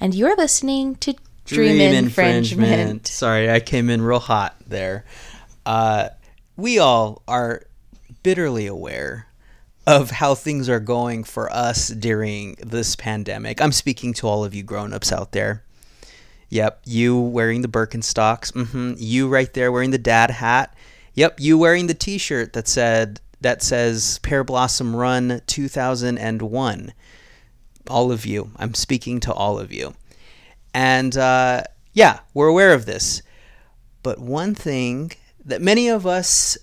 and you're listening to Dream, Dream Infringement. Infringement. Sorry, I came in real hot there. Uh, we all are bitterly aware of how things are going for us during this pandemic. I'm speaking to all of you grown-ups out there. Yep, you wearing the Birkenstocks. Mm-hmm. You right there wearing the dad hat. Yep, you wearing the T-shirt that said that says Pear Blossom Run 2001. All of you. I'm speaking to all of you. And uh, yeah, we're aware of this. But one thing that many of us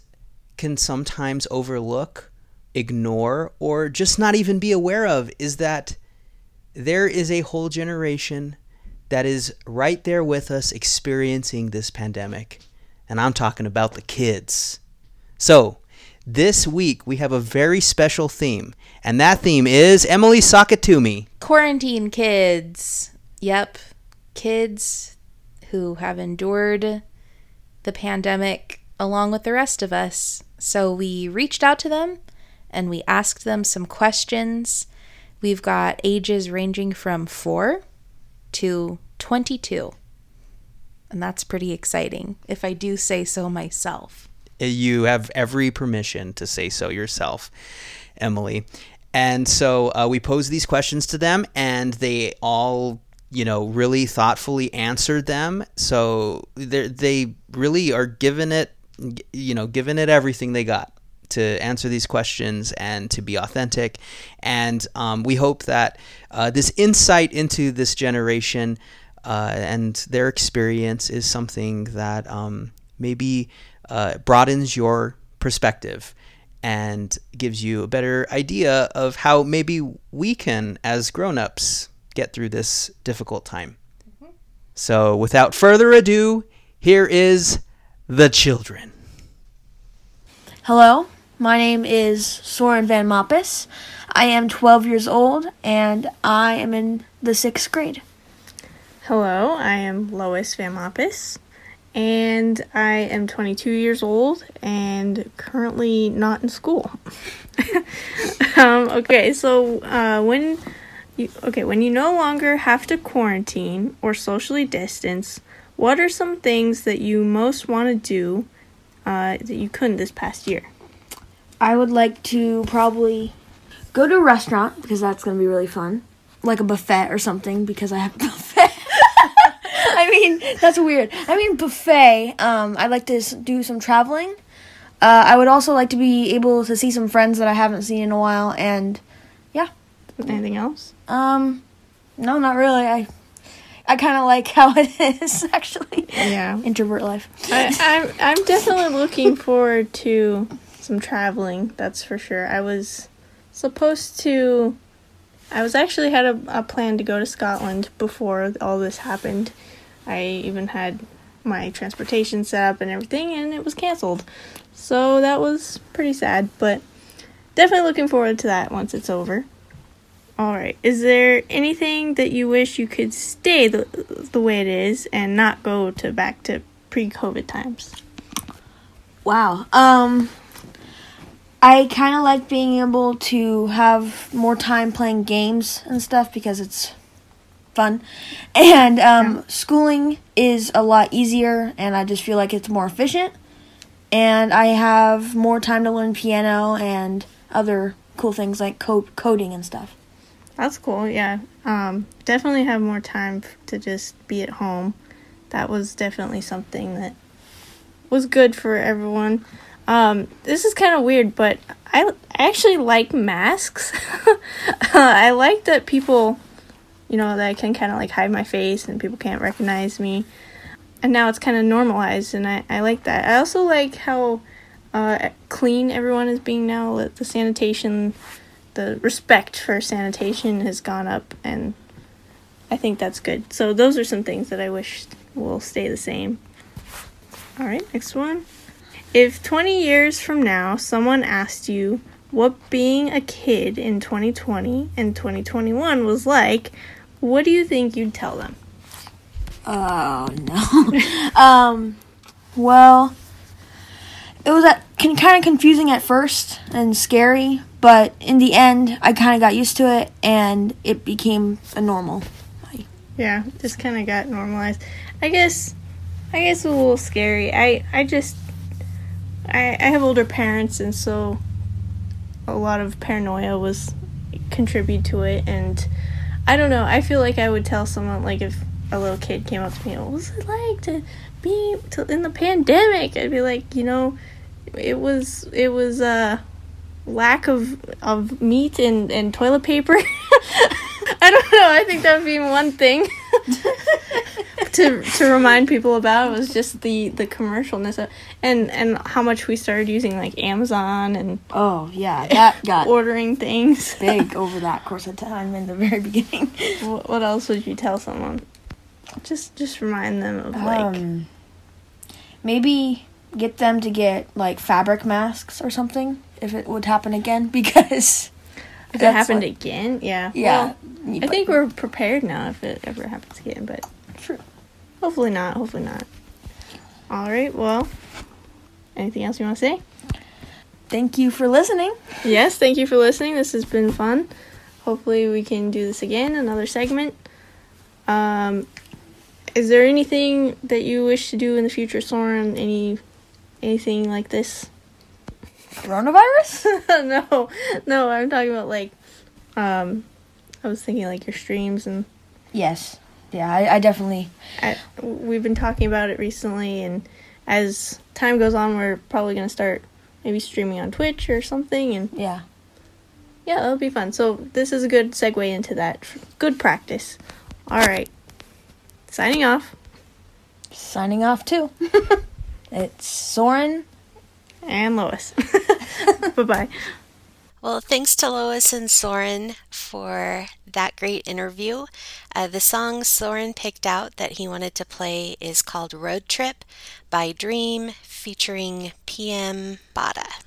can sometimes overlook, ignore, or just not even be aware of is that there is a whole generation that is right there with us experiencing this pandemic. And I'm talking about the kids. So, this week we have a very special theme, and that theme is Emily Sakatumi. Quarantine kids. Yep. Kids who have endured the pandemic along with the rest of us. So we reached out to them and we asked them some questions. We've got ages ranging from 4 to 22. And that's pretty exciting, if I do say so myself. You have every permission to say so yourself, Emily. And so uh, we posed these questions to them, and they all, you know, really thoughtfully answered them. So they really are given it, you know, given it everything they got to answer these questions and to be authentic. And um, we hope that uh, this insight into this generation uh, and their experience is something that um, maybe uh, broadens your perspective and gives you a better idea of how maybe we can, as grown-ups, get through this difficult time. Mm-hmm. So, without further ado, here is the children. Hello, my name is Soren Van Moppis. I am 12 years old and I am in the sixth grade. Hello, I am Lois Van Moppis and I am 22 years old and currently not in school. um, okay, so uh, when you okay when you no longer have to quarantine or socially distance, what are some things that you most want to do uh, that you couldn't this past year? I would like to probably go to a restaurant because that's going to be really fun, like a buffet or something because I have a buffet. Mean, that's weird. I mean, buffet. Um, I'd like to do some traveling. Uh, I would also like to be able to see some friends that I haven't seen in a while, and yeah. Anything else? Um, no, not really. I, I kind of like how it is actually. Yeah. Introvert life. I, I'm I'm definitely looking forward to some traveling. That's for sure. I was supposed to. I was actually had a, a plan to go to Scotland before all this happened I even had my transportation set up and everything, and it was canceled. So that was pretty sad, but definitely looking forward to that once it's over. Alright, is there anything that you wish you could stay the, the way it is and not go to back to pre COVID times? Wow. Um, I kind of like being able to have more time playing games and stuff because it's fun. And um, yeah. schooling is a lot easier, and I just feel like it's more efficient. And I have more time to learn piano and other cool things like co- coding and stuff. That's cool, yeah. Um, definitely have more time to just be at home. That was definitely something that was good for everyone. Um, this is kind of weird, but I, I actually like masks. I like that people you know, that I can kind of like hide my face and people can't recognize me. And now it's kind of normalized, and I, I like that. I also like how uh, clean everyone is being now. The sanitation, the respect for sanitation has gone up, and I think that's good. So, those are some things that I wish will stay the same. All right, next one. If 20 years from now someone asked you what being a kid in 2020 and 2021 was like, what do you think you'd tell them? Oh no. um, well, it was at, kind of confusing at first and scary, but in the end, I kind of got used to it and it became a normal. Yeah, just kind of got normalized. I guess, I guess a little scary. I, I just, I, I have older parents, and so a lot of paranoia was contribute to it. And I don't know. I feel like I would tell someone like if a little kid came up to me, what was it like to be to, in the pandemic? I'd be like, you know, it was it was uh lack of of meat and and toilet paper. I don't know. I think that would be one thing to to remind people about was just the the commercialness of, and and how much we started using like Amazon and Oh yeah, that got ordering things. big over that course of time in the very beginning. Wh- what else would you tell someone? Just just remind them of like Um, maybe get them to get like fabric masks or something if it would happen again because if it happened like- again. Yeah. yeah. Well, I think we're prepared now if it ever happens again, but True. Hopefully not. Hopefully not. All right. Well, anything else you want to say? Thank you for listening. Yes, thank you for listening. This has been fun. Hopefully, we can do this again, another segment. Um, is there anything that you wish to do in the future, Soren? Any, anything like this? Coronavirus? no, no. I'm talking about like, um, I was thinking like your streams and yes. Yeah, I, I definitely. I, we've been talking about it recently, and as time goes on, we're probably gonna start maybe streaming on Twitch or something, and Yeah. yeah, that'll be fun. So this is a good segue into that. Good practice. All right. Signing off. Signing off too. it's Soren. And Lois. bye bye. Well, thanks to Lois and Soren for that great interview. Uh, the song Soren picked out that he wanted to play is called Road Trip by Dream featuring PM Bada.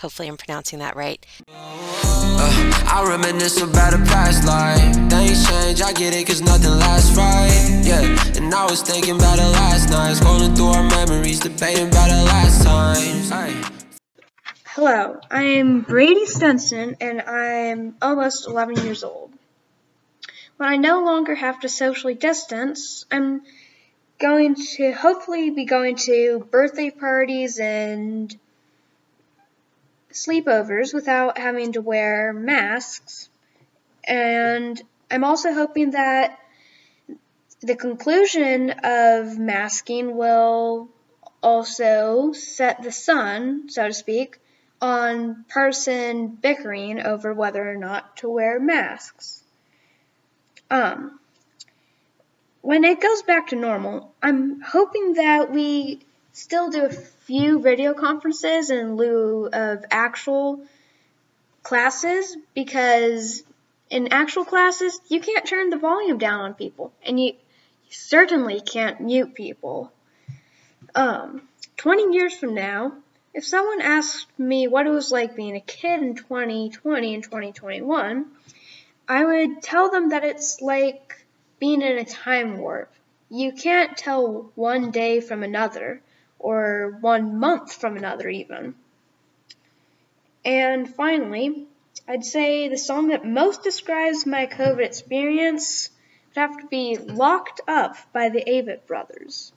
Hopefully, I'm pronouncing that right. Uh, I reminisce about a past life. Things change, I get it, cause nothing lasts right. Yeah, and I was thinking about it last night. Scrolling through our memories, debating about it last times. Ay. Hello, I'm Brady Stenson and I'm almost 11 years old. When I no longer have to socially distance, I'm going to hopefully be going to birthday parties and sleepovers without having to wear masks. And I'm also hoping that the conclusion of masking will also set the sun, so to speak, on partisan bickering over whether or not to wear masks. Um, when it goes back to normal, I'm hoping that we still do a few video conferences in lieu of actual classes because in actual classes you can't turn the volume down on people and you, you certainly can't mute people. Um, 20 years from now, if someone asked me what it was like being a kid in 2020 and 2021, I would tell them that it's like being in a time warp. You can't tell one day from another, or one month from another, even. And finally, I'd say the song that most describes my COVID experience would have to be Locked Up by the Avett Brothers.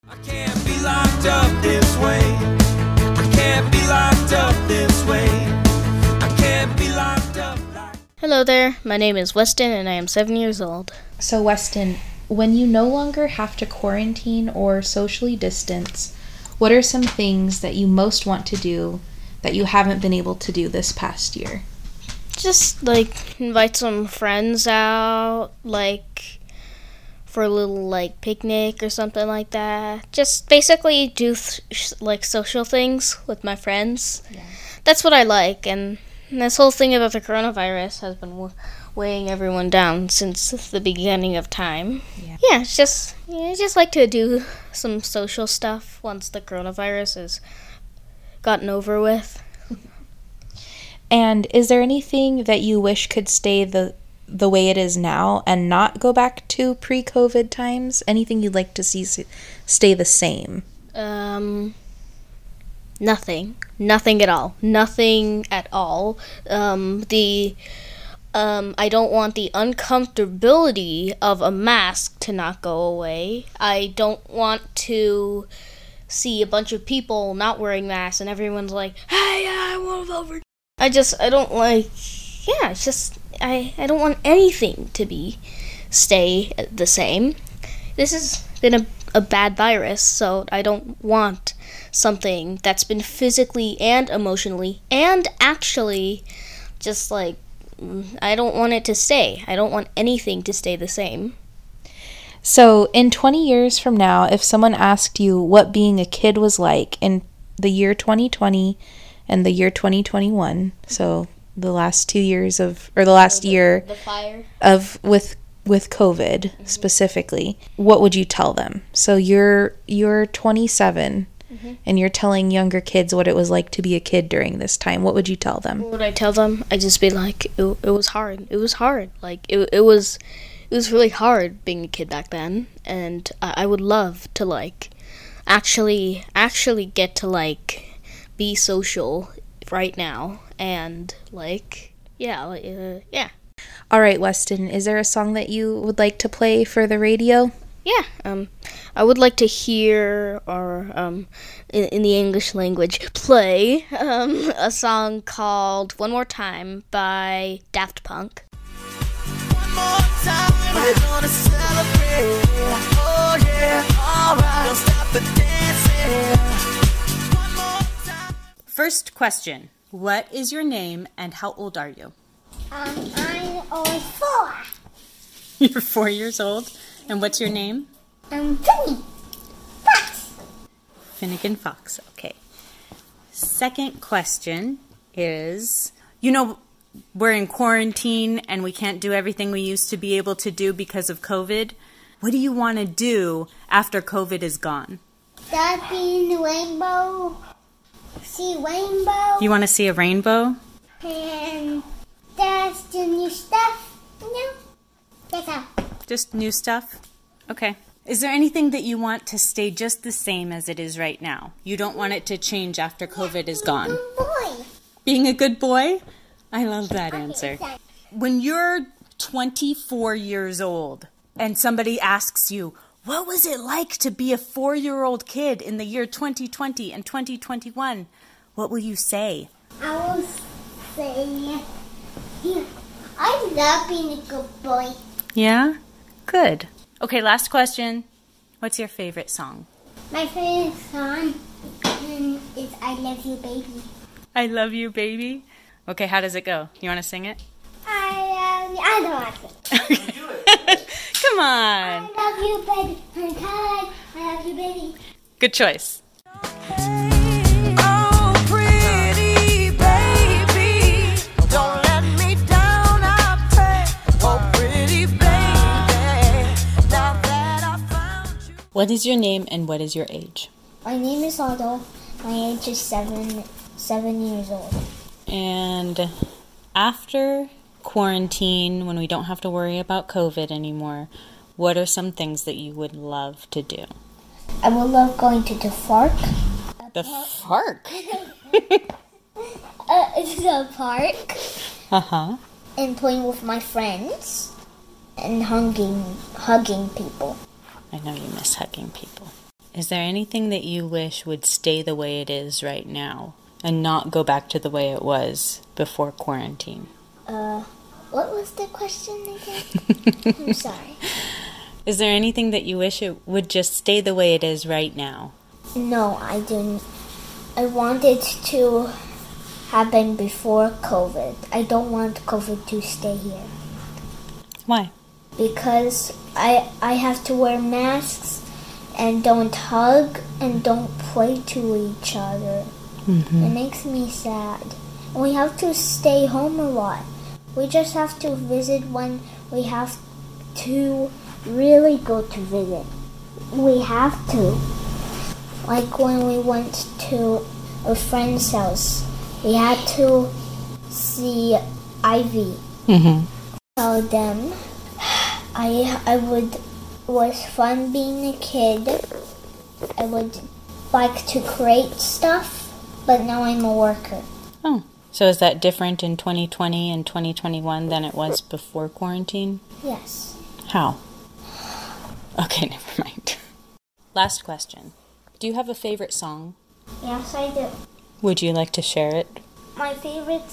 Hello there, my name is Weston and I am seven years old. So, Weston, when you no longer have to quarantine or socially distance, what are some things that you most want to do that you haven't been able to do this past year? Just like invite some friends out, like for a little like picnic or something like that. Just basically do th- sh- like social things with my friends. That's what I like, and this whole thing about the coronavirus has been w- weighing everyone down since the beginning of time. Yeah. Yeah, it's just yeah, I just like to do some social stuff once the coronavirus is gotten over with. And is there anything that you wish could stay the the way it is now and not go back to pre-COVID times? Anything you'd like to see stay the same? Um, nothing. Nothing at all. Nothing at all. Um, the Um, I don't want the uncomfortability of a mask to not go away. I don't want to see a bunch of people not wearing masks and everyone's like, "Hey, I want to vote for." I just I don't like. Yeah, it's just I I don't want anything to be stay the same. This has been a a bad virus, so I don't want something that's been physically and emotionally and actually just like I don't want it to stay. I don't want anything to stay the same. So, in 20 years from now, if someone asked you what being a kid was like in the year 2020 and the year 2021, so the last 2 years of or the last year The of with with COVID mm-hmm. specifically, what would you tell them? So you're you're 27 mm-hmm. and you're telling younger kids what it was like to be a kid during this time. What would you tell them? What would I tell them? I'd just be like, it, it was hard. It was hard. Like it, it was, it was really hard being a kid back then, and I, I would love to like, actually, actually get to like, be social right now, and like, yeah, like, uh, yeah, All right, Weston, is there a song that you would like to play for the radio? yeah. Um, I would like to hear or um, in, in the English language, play um a song called "One More Time" by Daft Punk. First question What is your name and how old are you? Um, I'm only four. You're four years old. And what's your name? I'm Finny. Fox. Finnegan Fox. Okay. Second question is You know, we're in quarantine and we can't do everything we used to be able to do because of COVID. What do you want to do after COVID is gone? That being rainbow. See rainbow. You want to see a rainbow? and that's the new stuff. No. That's all. Just new stuff? Okay. Is there anything that you want to stay just the same as it is right now? You don't want it to change after COVID is gone? Good boy. Being a good boy? I love that answer. When you're 24 years old and somebody asks you, what was it like to be a four year old kid in the year 2020 and 2021? What will you say? I will say, I love being a good boy. Yeah? Good. Okay, last question. What's your favorite song? My favorite song is I Love You, Baby. I love you, baby. Okay, how does it go? You want to sing it? I love you. I don't want to. Come on. I love you, baby. I'm. I love you, baby. Good choice. What is your name and what is your age? My name is Otto. My age is seven, seven years old. And after quarantine, when we don't have to worry about COVID anymore, what are some things that you would love to do? I would love going to the park. The park. Uh, a park Uh huh. and playing with my friends and hugging, hugging people. I know you miss hugging people. Is there anything that you wish would stay the way it is right now and not go back to the way it was before quarantine? Uh, what was the question again? I'm sorry. Is there anything that you wish it would just stay the way it is right now? No, I didn't. I wanted to happen before COVID. I don't want COVID to stay here Why? Because I I have to wear masks and don't hug and don't play to each other. It makes me sad. And we have to stay home a lot. We just have to visit when we have to really go to visit. We have to. Like when we went to a friend's house, we had to see Ivy. Mm-hmm. Tell them I I would was fun being a kid. I would like to create stuff, but now I'm a worker. Oh, So is that different in 2020 and 2021 than it was before quarantine? Yes. How? Okay, never mind. Last question. Do you have a favorite song? Yes, I do. Would you like to share it? My favorite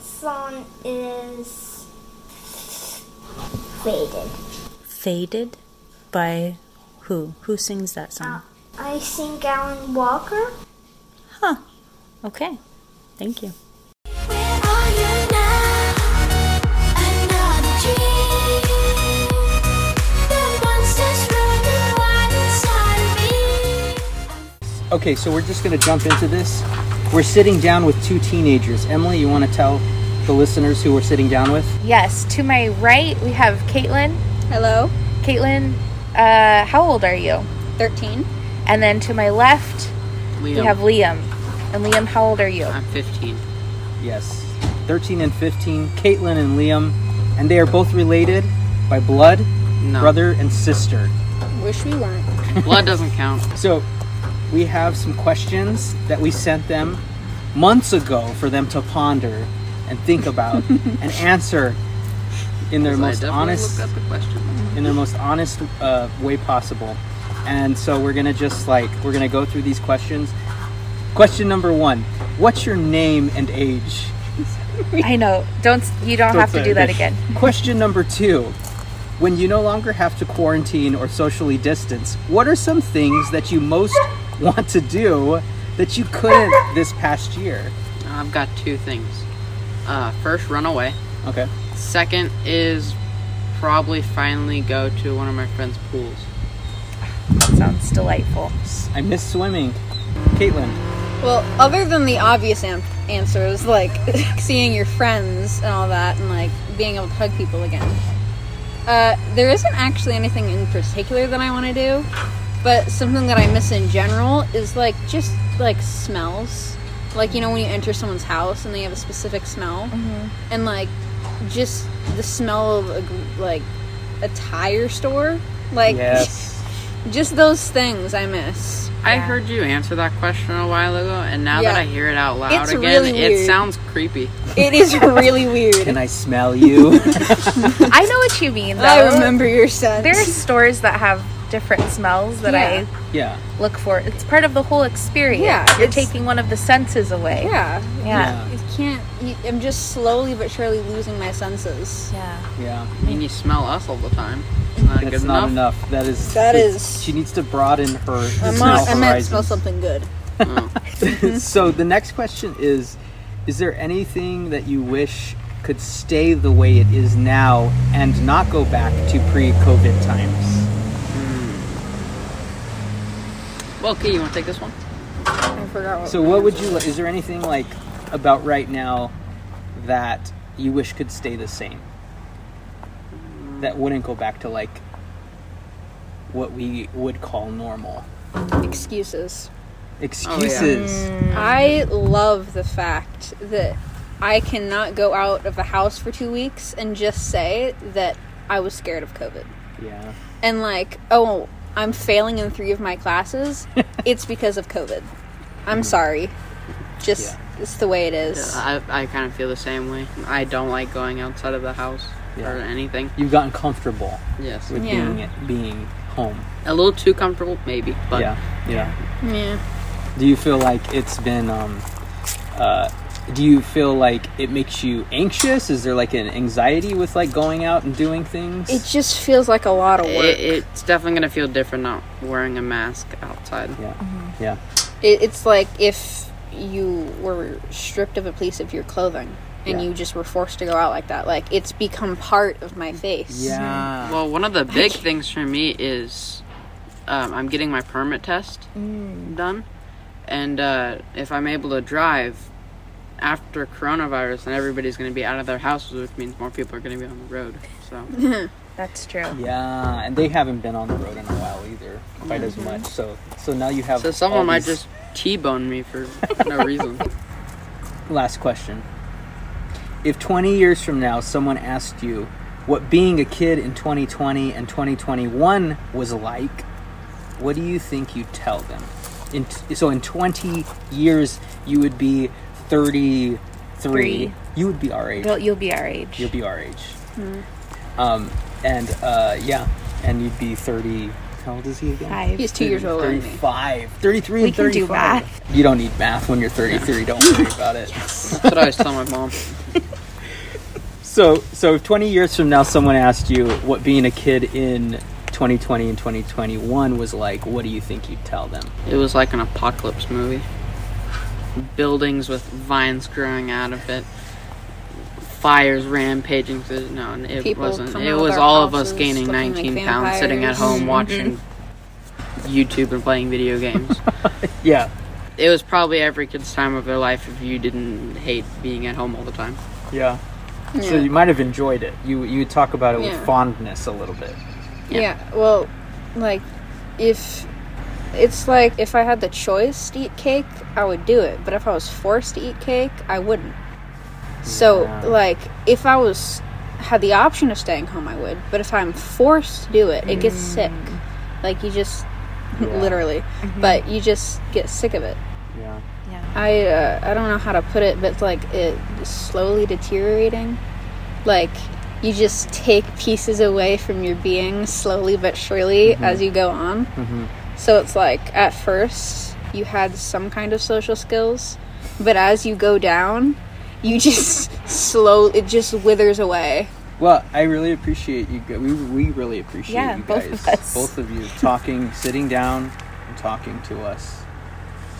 song is Faded. Faded by who? Who sings that song? Uh, I sing Alan Walker. Huh. Okay. Thank you. Okay, so we're just going to jump into this. We're sitting down with two teenagers. Emily, you want to tell the listeners who we're sitting down with? Yes, to my right, we have Caitlin. Hello. Caitlin, uh, how old are you? 13. And then to my left, we have Liam. And Liam, how old are you? I'm 15. Yes. 13 and 15, Caitlin and Liam. And they are both related by blood, No. brother and sister. Wish we weren't. Blood doesn't count. So, we have some questions that we sent them months ago for them to ponder and think about and answer in their most honest the question. in their most honest uh, way possible. And so we're gonna just like we're gonna go through these questions. Question number one: What's your name and age? I know. Don't you don't, have to do it. that again. Question number two: When you no longer have to quarantine or socially distance, what are some things that you most want to do that you couldn't this past year? I've got two things. Uh, first, run away. Okay. Second is probably finally go to one of my friend's pools. That sounds delightful. I miss swimming. Caitlin. Well, other than the obvious am- answers, like seeing your friends and all that, and like being able to hug people again, uh, there isn't actually anything in particular that I want to do. But something that I miss in general is like just like smells. Like you know when you enter someone's house and they have a specific smell, mm-hmm. and like just the smell of a, like a tire store, like yes. just those things I miss. I heard you answer that question a while ago, and now Yeah. that I hear it out loud It's again, really it sounds creepy. It is really weird. Can I smell you? I know what you mean. Though. I remember your scent. There are stores that have different smells that Yeah. yeah. I look for. It's part of the whole experience. Yeah, You're taking one of the senses away. Yeah. Yeah. You can't. You, I'm just slowly but surely losing my senses. Yeah. Yeah. I mean, you smell us all the time. It's not That's good not enough. enough. That is. That it's- She needs to broaden her I'm smell not, I meant smell something good. Oh. so the next question is: Is there anything that you wish could stay the way it is now and not go back to pre-COVID times? Well, okay, you want to take this one? I forgot what. So what would you? li- Is there anything like about right now that you wish could stay the same? That wouldn't go back to like what we would call normal. Excuses. Excuses. Mm. I love the fact that I cannot go out of the house for two weeks and just say that I was scared of COVID. yeah. And like, oh, I'm failing in three of my classes. it's because of COVID. I'm sorry. Just it's the way it is. I, I kind of feel the same way. I don't like going outside of the house Yeah. or anything. You've gotten comfortable Yes. with Yeah. being being home. A little too comfortable, maybe. But yeah. Yeah. Yeah. Do you feel like it's been um uh do you feel like it makes you anxious? Is there like an anxiety with like going out and doing things? It just feels like a lot of work. it, it's definitely going to feel different not wearing a mask outside. yeah. Yeah. It, it's like if you were stripped of a piece of your clothing and Yeah. you just were forced to go out like that. Like it's become part of my face. Yeah. Well, one of the big things for me is um, I'm getting my permit test done, and uh, if I'm able to drive after coronavirus, and everybody's going to be out of their houses, which means more people are going to be on the road. So That's true. Yeah, and they haven't been on the road in a while either, quite as mm-hmm. much. So, so now you have. So someone all might these- just T-bone me for no reason. Last question: If 20 years from now someone asked you what being a kid in 2020 and 2021 was like, what do you think you'd tell them? In t- so in 20 years, you would be 30, three. You would be our age. You'll, you'll be our age. You'll be our age. Hmm. Um, and uh, yeah, and you'd be 30. How old is he again? Five. He's two years older 35. 33 We and can 35. do math. You don't need math when you're 33. Don't worry about it. That's what I always tell my mom. So, so 20 years from now, someone asked you what being a kid in 2020 and 2021 was like. What do you think you'd tell them? It was like an apocalypse movie. Buildings with vines growing out of it. Fires rampaging through. No, it People wasn't. It was all of us gaining looking like 19 pounds, sitting at home watching YouTube and playing video games. Yeah, it was probably every kid's time of their life if you didn't hate being at home all the time. yeah. So Yeah. you might have enjoyed it. You you talk about it Yeah. with fondness a little bit. Yeah. Well, like if it's like if I had the choice to eat cake, I would do it. But if I was forced to eat cake, I wouldn't. So Yeah. like if I was had the option of staying home, I would. But if I'm forced to do it, it gets sick. Like you just Yeah. literally, but you just get sick of it. Yeah. Yeah. I uh, I don't know how to put it, but like it slowly deteriorating. Like you just take pieces away from your being slowly but surely as you go on. Mm-hmm. So it's like at first you had some kind of social skills, but as you go down, you just slow it just withers away. Well, I really appreciate you. gu- We we really appreciate Yeah, you both guys, of us. both of you, talking, sitting down, and talking to us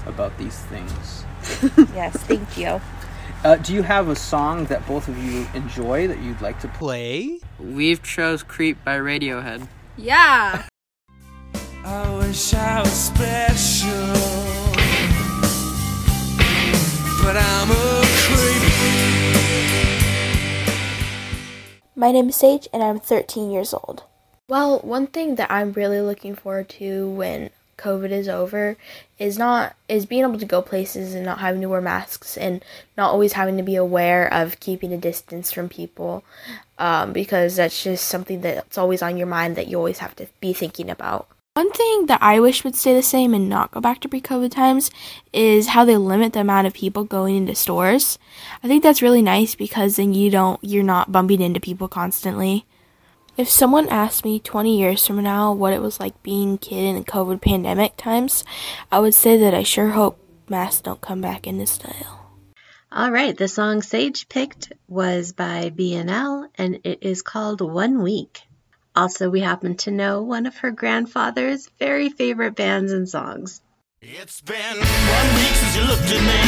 about these things. yes, thank you. Uh, do you have a song that both of you enjoy that you'd like to play? We've chose "Creep" by Radiohead. Yeah. I wish I was special, but I'm a creep. My name is Sage, and I'm 13 years old. Well, one thing that I'm really looking forward to when COVID is over is not is being able to go places and not having to wear masks and not always having to be aware of keeping a distance from people, um, because that's just something that's always on your mind that you always have to be thinking about. One thing that I wish would stay the same and not go back to pre COVID times is how they limit the amount of people going into stores. I think that's really nice because then you don't you're not bumping into people constantly. If someone asked me 20 years from now what it was like being a kid in the COVID pandemic times, I would say that I sure hope masks don't come back into style. All right, the song Sage picked was by BNL and it is called One Week. Also, we happen to know one of her grandfather's very favorite bands and songs. It's been one week since you looked at me.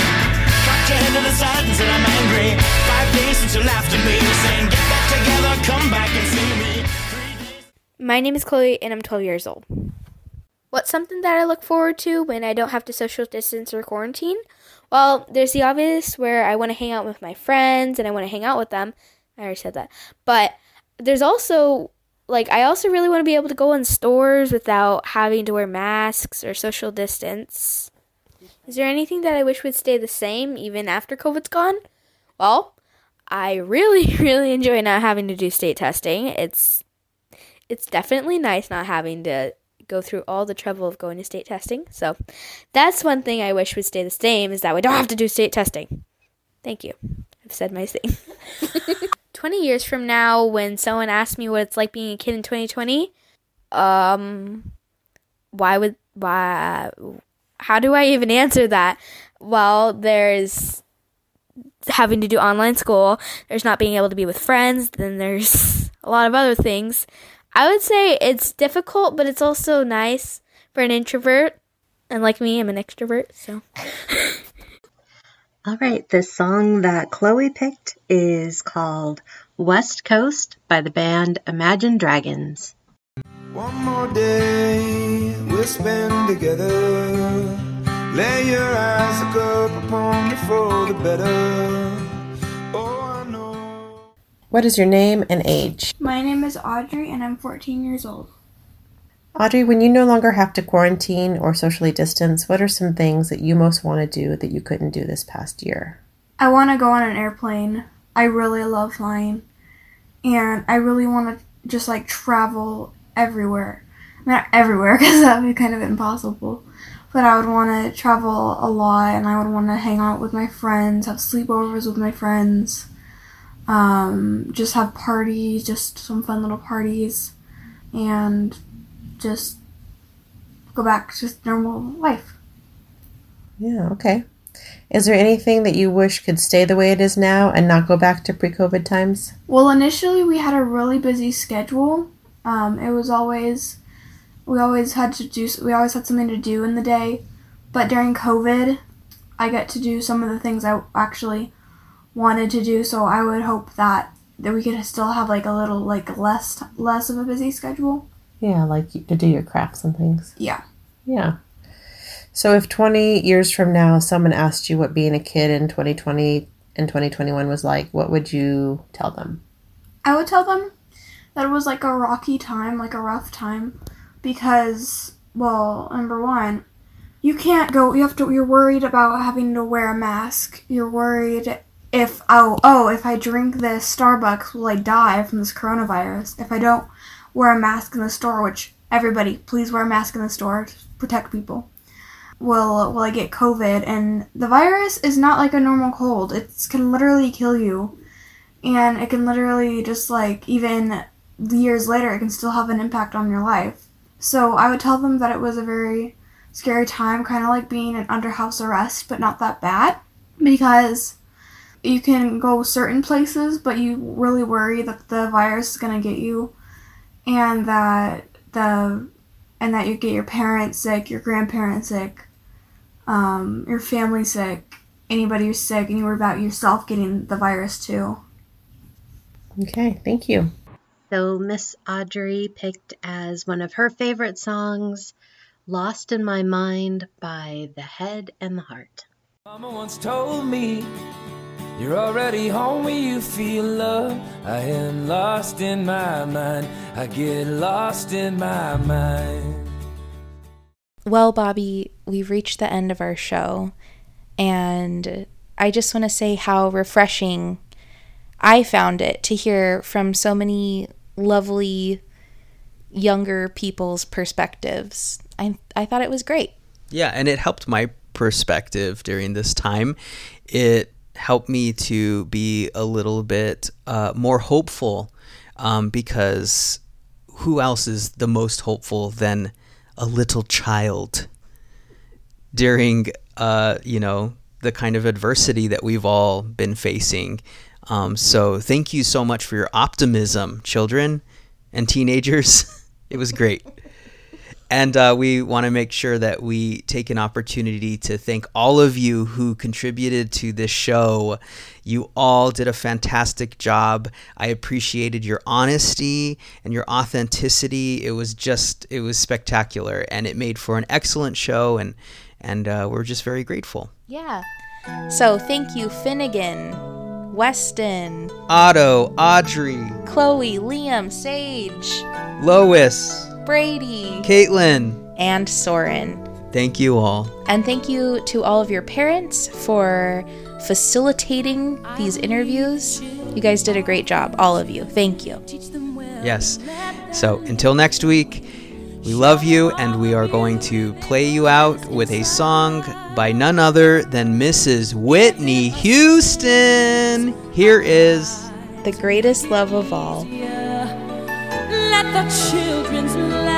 Cocked your head to the side and said I'm angry. Five days since you laughed at me, saying get back together, come back and see me. My name is Chloe and I'm 12 years old. What's something that I look forward to when I don't have to social distance or quarantine? Well, there's the obvious where I want to hang out with my friends and I want to hang out with them. I already said that. But there's also like I also really want to be able to go in stores without having to wear masks or social distance. Is there anything that I wish would stay the same even after COVID's gone? Well, I really really enjoy not having to do state testing. It's it's definitely nice not having to go through all the trouble of going to state testing. So that's one thing I wish would stay the same is that we don't have to do state testing. Thank you. I've said my thing. 20 years from now when someone asks me what it's like being a kid in 2020, um why would why how do I even answer that? Well, there's having to do online school, there's not being able to be with friends, then there's a lot of other things. I would say it's difficult, but it's also nice for an introvert. And like me, I'm an extrovert, so. All right, the song that Chloe picked is called West Coast by the band Imagine Dragons. One more day we'll spend together. Lay your eyes look up upon me for the better. Oh, I know. What is your name and age? My name is Audrey, and I'm 14 years old. Audrey, when you no longer have to quarantine or socially distance, what are some things that you most want to do that you couldn't do this past year? I want to go on an airplane. I really love flying. And I really want to just like travel everywhere. I Not everywhere because that would be kind of impossible. but I would want to travel a lot and I would want to hang out with my friends, have sleepovers with my friends, um, just have parties, just some fun little parties, and just go back to normal life. Yeah, okay. Is there anything that you wish could stay the way it is now and not go back to pre COVID times? Well, initially we had a really busy schedule. Um, it was always we always had to do we always had something to do in the day, but during COVID, I get to do some of the things I actually wanted to do. So I would hope that that we could still have like a little like less less of a busy schedule. Yeah, like to do your crafts and things. Yeah. Yeah. So if 20 years from now someone asked you what being a kid in 2020 and 2021 was like, what would you tell them? I would tell them that it was like a rocky time, like a rough time because well, number 1, you can't go you have to you're worried about having to wear a mask. You're worried if oh oh if I drink this Starbucks will I die from this coronavirus if I don't wear a mask in the store which everybody please wear a mask in the store to protect people. Will will I get COVID? And the virus is not like a normal cold. It can literally kill you. And it can literally just like even years later it can still have an impact on your life. So I would tell them that it was a very scary time kind of like being an under house arrest but not that bad. Because you can go certain places, but you really worry that the virus is going to get you and that the and that you get your parents sick, your grandparents sick, um, your family sick, anybody who's sick, and you worry about yourself getting the virus too. Okay, thank you. So Miss Audrey picked as one of her favorite songs Lost in My Mind by The Head and the Heart. Mama once told me you're already home when you feel love. I am lost in my mind. I get lost in my mind. Well, Bobby, we've reached the end of our show, and I just want to say how refreshing I found it to hear from so many lovely younger people's perspectives. I I thought it was great. Yeah, and it helped my perspective during this time. It helped me to be a little bit uh, more hopeful um, because who else is the most hopeful than a little child during uh, you know the kind of adversity that we've all been facing? Um, so thank you so much for your optimism children and teenagers. It was great and uh, we want to make sure that we take an opportunity to thank all of you who contributed to this show. You all did a fantastic job. I appreciated your honesty and your authenticity. It was just, it was spectacular, and it made for an excellent show. And and uh, we're just very grateful. Yeah. So thank you, Finnegan, Weston, Otto, Audrey, Chloe, Liam, Sage, Lois. Brady, Caitlin, and Soren. Thank you all. And thank you to all of your parents for facilitating these interviews. You guys did a great job, all of you. Thank you. Yes. So until next week, we love you, and we are going to play you out with a song by none other than Mrs. Whitney Houston. Here is The Greatest Love of All. Let the children's laugh